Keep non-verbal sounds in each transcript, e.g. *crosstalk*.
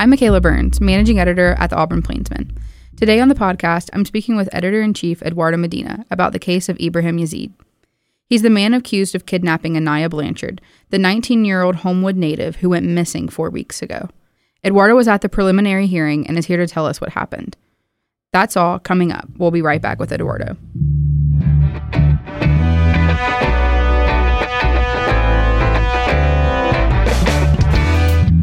I'm Mikayla Burns, managing editor at the Auburn Plainsman. Today on the podcast, I'm speaking with editor in chief Eduardo Medina about the case of Ibraheem Yazid. He's the man accused of kidnapping Aniah Blanchard, the 19 year old Homewood native who went missing four weeks ago. Eduardo was at the preliminary hearing and is here to tell us what happened. That's all coming up. We'll be right back with Eduardo.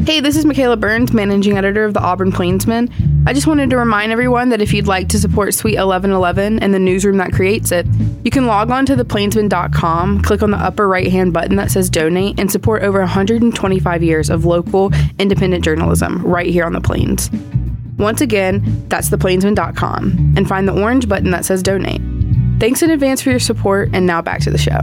Hey, this is Mikayla Burns, managing editor of the Auburn Plainsman. I just wanted to remind everyone that if you'd like to support Suite 1111 and the newsroom that creates it, you can log on to theplainsman.com, click on the upper right hand button that says donate, and support over 125 years of local independent journalism right here on the Plains. Once again, that's theplainsman.com, and find the orange button that says donate. Thanks in advance for your support, and now back to the show.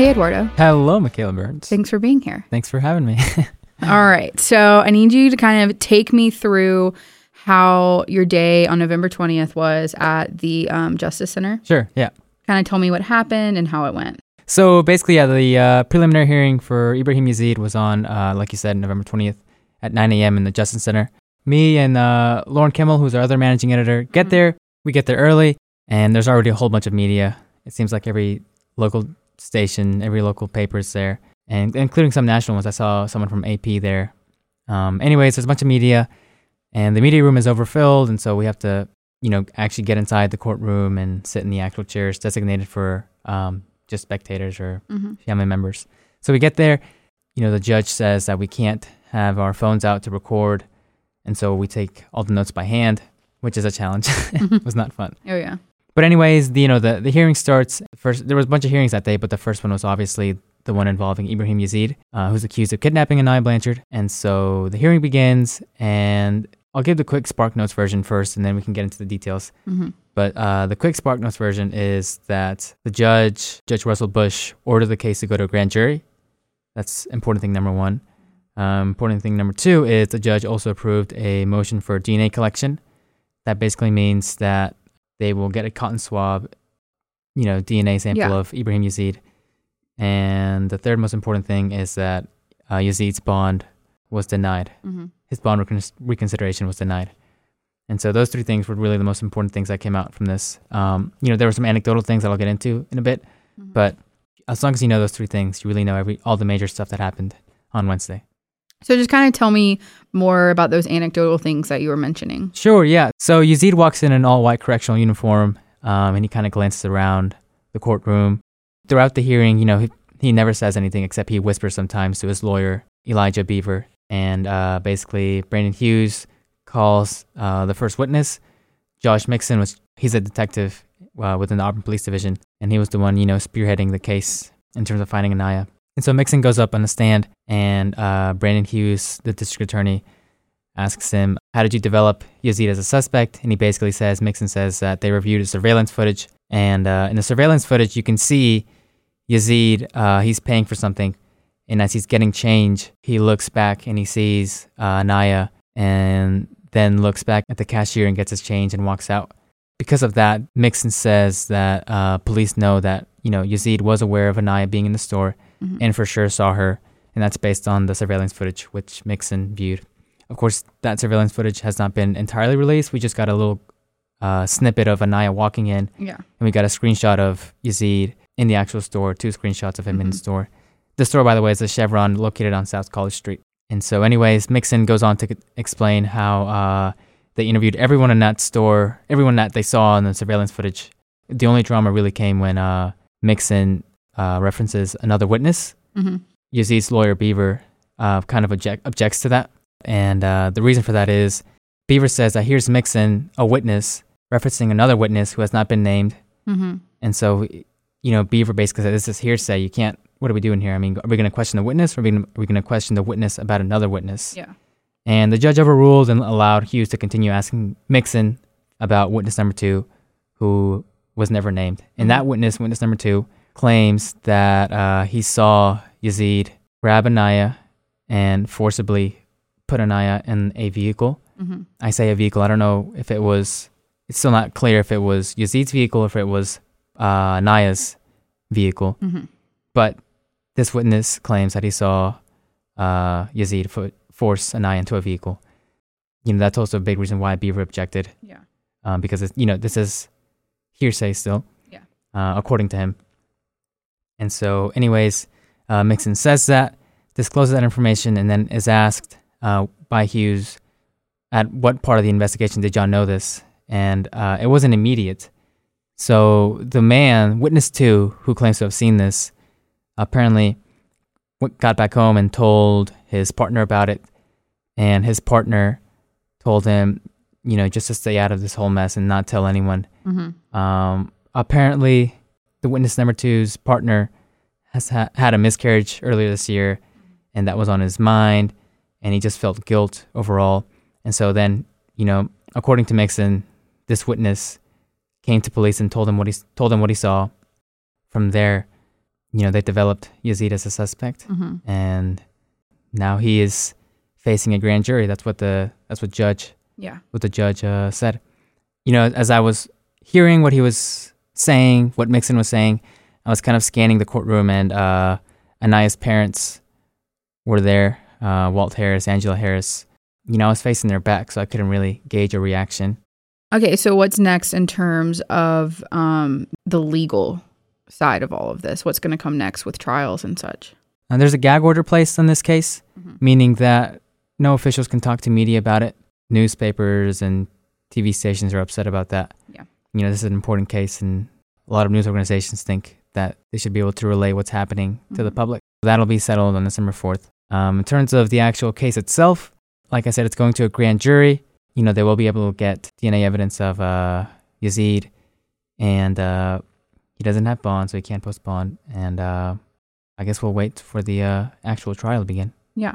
Hey, Eduardo. Hello, Mikayla Burns. Thanks for being here. Thanks for having me. *laughs* All right. So I need you to kind of take me through how your day on November 20th was at the um, Justice Center. sure, yeah. Kind of tell me what happened and how it went. So basically, yeah, the uh, preliminary hearing for Ibraheem Yazid was on, uh, like you said, November 20th at 9 a.m. in the Justice Center. Me and uh, Lauren Kimmel, who's our other managing editor, get Mhm. there. We get there early, and there's already a whole bunch of media. It seems like every local station, every local paper is there, and including some national ones. I saw someone from AP there. Um, anyways, there's a bunch of media, and the media room is overfilled, and so we have to, you know, actually get inside the courtroom and sit in the actual chairs designated for um, just spectators or Mm-hmm. family members. So we get there, you know, the judge says that we can't have our phones out to record, and so we take all the notes by hand, which is a challenge. *laughs* it was not fun. Oh, yeah. But anyways, the, you know, the, the hearing starts. First, there was a bunch of hearings that day, but the first one was obviously the one involving Ibraheem Yazid, uh, who's accused of kidnapping Aniah Blanchard. And so the hearing begins, and I'll give the quick Spark Notes version first, and then we can get into the details. Mm-hmm. But uh, the quick Spark Notes version is that the judge, Judge Russell Bush, ordered the case to go to a grand jury. That's important thing number one. Um, important thing number two is the judge also approved a motion for DNA collection. That basically means that they will get a cotton swab, you know, DNA sample Yeah. of Ibraheem Yazid. And the third most important thing is that uh, Yazid's bond was denied Mm-hmm. his bond recon- reconsideration was denied. And so those three things were really the most important things that came out from this. Um, you know, there were some anecdotal things that I'll get into in a bit, Mm-hmm. but as long as you know those three things, you really know every all the major stuff that happened on Wednesday. So just kind of tell me more about those anecdotal things that you were mentioning. Sure, yeah. So Yazid walks in an all-white correctional uniform, um, and he kind of glances around the courtroom. Throughout the hearing, you know, he, he never says anything except he whispers sometimes to his lawyer, Elijah Beaver, and uh, basically Brandon Hughes calls uh, the first witness. Josh Mixon was he's a detective uh, within the Auburn Police Division, and he was the one you know spearheading the case in terms of finding Aniah. And so Mixon goes up on the stand, and uh, Brandon Hughes, the district attorney, asks him, How did you develop Yazid as a suspect? And he basically says, Mixon says that they reviewed his surveillance footage. And uh, in the surveillance footage, you can see Yazid, uh, he's paying for something. And as he's getting change, he looks back and he sees uh, Naya and then looks back at the cashier and gets his change and walks out. Because of that, Mixon says that uh, police know that, you know, Yazid was aware of Aniah being in the store Mhm. and for sure saw her. And that's based on the surveillance footage, which Mixon viewed. Of course, that surveillance footage has not been entirely released. We just got a little uh, snippet of Aniah walking in, yeah. and we got a screenshot of Yazid in the actual store, two screenshots of him in the Mhm. store. The store, by the way, is a Chevron located on South College Street. And so, anyways, Mixon goes on to c- explain how uh, they interviewed everyone in that store, everyone that they saw in the surveillance footage. The only drama really came when uh, Mixon uh, references another witness Mm-hmm. Yazid's lawyer Beaver uh, kind of object, objects to that, and uh, the reason for that is Beaver says that here's Mixon, a witness, referencing another witness who has not been named, Mm-hmm. and so you know Beaver basically said this is hearsay. You can't. What are we doing here? I mean, are we going to question the witness, or are we going to question the witness about another witness? Yeah. And the judge overruled and allowed Hughes to continue asking Mixon about witness number two, who was never named. And that witness, witness number two, claims that uh, he saw Yazid grab Aniah and forcibly put Aniah in a vehicle. Mm-hmm. I say a vehicle. I don't know if it was. It's still not clear if it was Yazid's vehicle or if it was uh, Aniah's vehicle. Mhm. But this witness claims that he saw uh, Yazid fo- force Aniah into a vehicle. You know, that's also a big reason why Beaver objected Yeah. um, because it's, you know this is hearsay still, Yeah. uh, according to him. And so, anyways, uh, Mixon says that, discloses that information, and then is asked uh, by Hughes, "At what part of the investigation did John know this?" And uh, it wasn't immediate. So the man, witness two, who claims to have seen this, apparently got back home and told his partner about it, and his partner told him, you know, just to stay out of this whole mess and not tell anyone. Mm-hmm. Um, apparently, the witness number two's partner has ha- had a miscarriage earlier this year, and that was on his mind, and he just felt guilt overall. And so then, you know, according to Mixon, this witness came to police and told him what he told them what he saw. From there, you know, they developed Yazid as a suspect, Mm-hmm. and now he is facing a grand jury. That's what the that's what judge Yeah. what the judge uh, said. You know, as I was hearing what he was saying, what Mixon was saying, I was kind of scanning the courtroom, and uh, Aniah's parents were there. Uh, Walt Harris, Angela Harris. You know, I was facing their back, so I couldn't really gauge a reaction. Okay, so what's next in terms of um, the legal side of all of this? What's going to come next with trials and such? And Uh, there's a gag order placed on this case, Mhm. meaning that no officials can talk to media about it. Newspapers and TV stations are upset about that. Yeah. You know, this is an important case, and a lot of news organizations think that they should be able to relay what's happening to the Mhm. public. That'll be settled on December 4th. Um, in terms of the actual case itself, like I said, it's going to a grand jury. You know, they will be able to get DNA evidence of uh, Yazid, and uh, he doesn't have bond, so he can't post bond. And uh, I guess we'll wait for the uh, actual trial to begin. Yeah.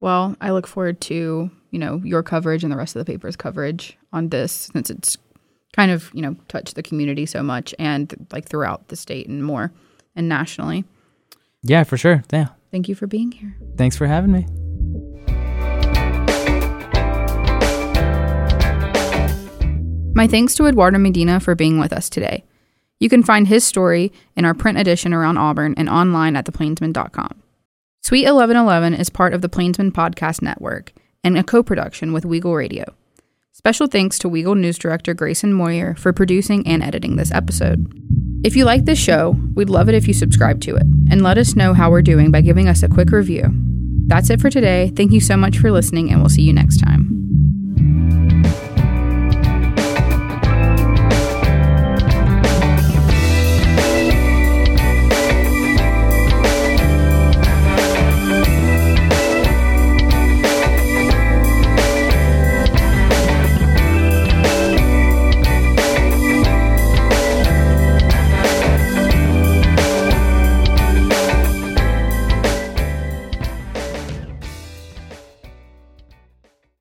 Well, I look forward to, you know, your coverage and the rest of the paper's coverage on this since it's kind of, you know, touch the community so much and like throughout the state and more and nationally. Yeah, for sure. Yeah. Thank you for being here. Thanks for having me. My thanks to Eduardo Medina for being with us today. You can find his story in our print edition around Auburn and online at theplainsman.com. Suite 1111 is part of the Plainsman Podcast Network and a co production with Weagle Radio. Special thanks to Weagle News Director Grayson Moyer for producing and editing this episode. If you like this show, we'd love it if you subscribe to it and let us know how we're doing by giving us a quick review. That's it for today. Thank you so much for listening, and we'll see you next time.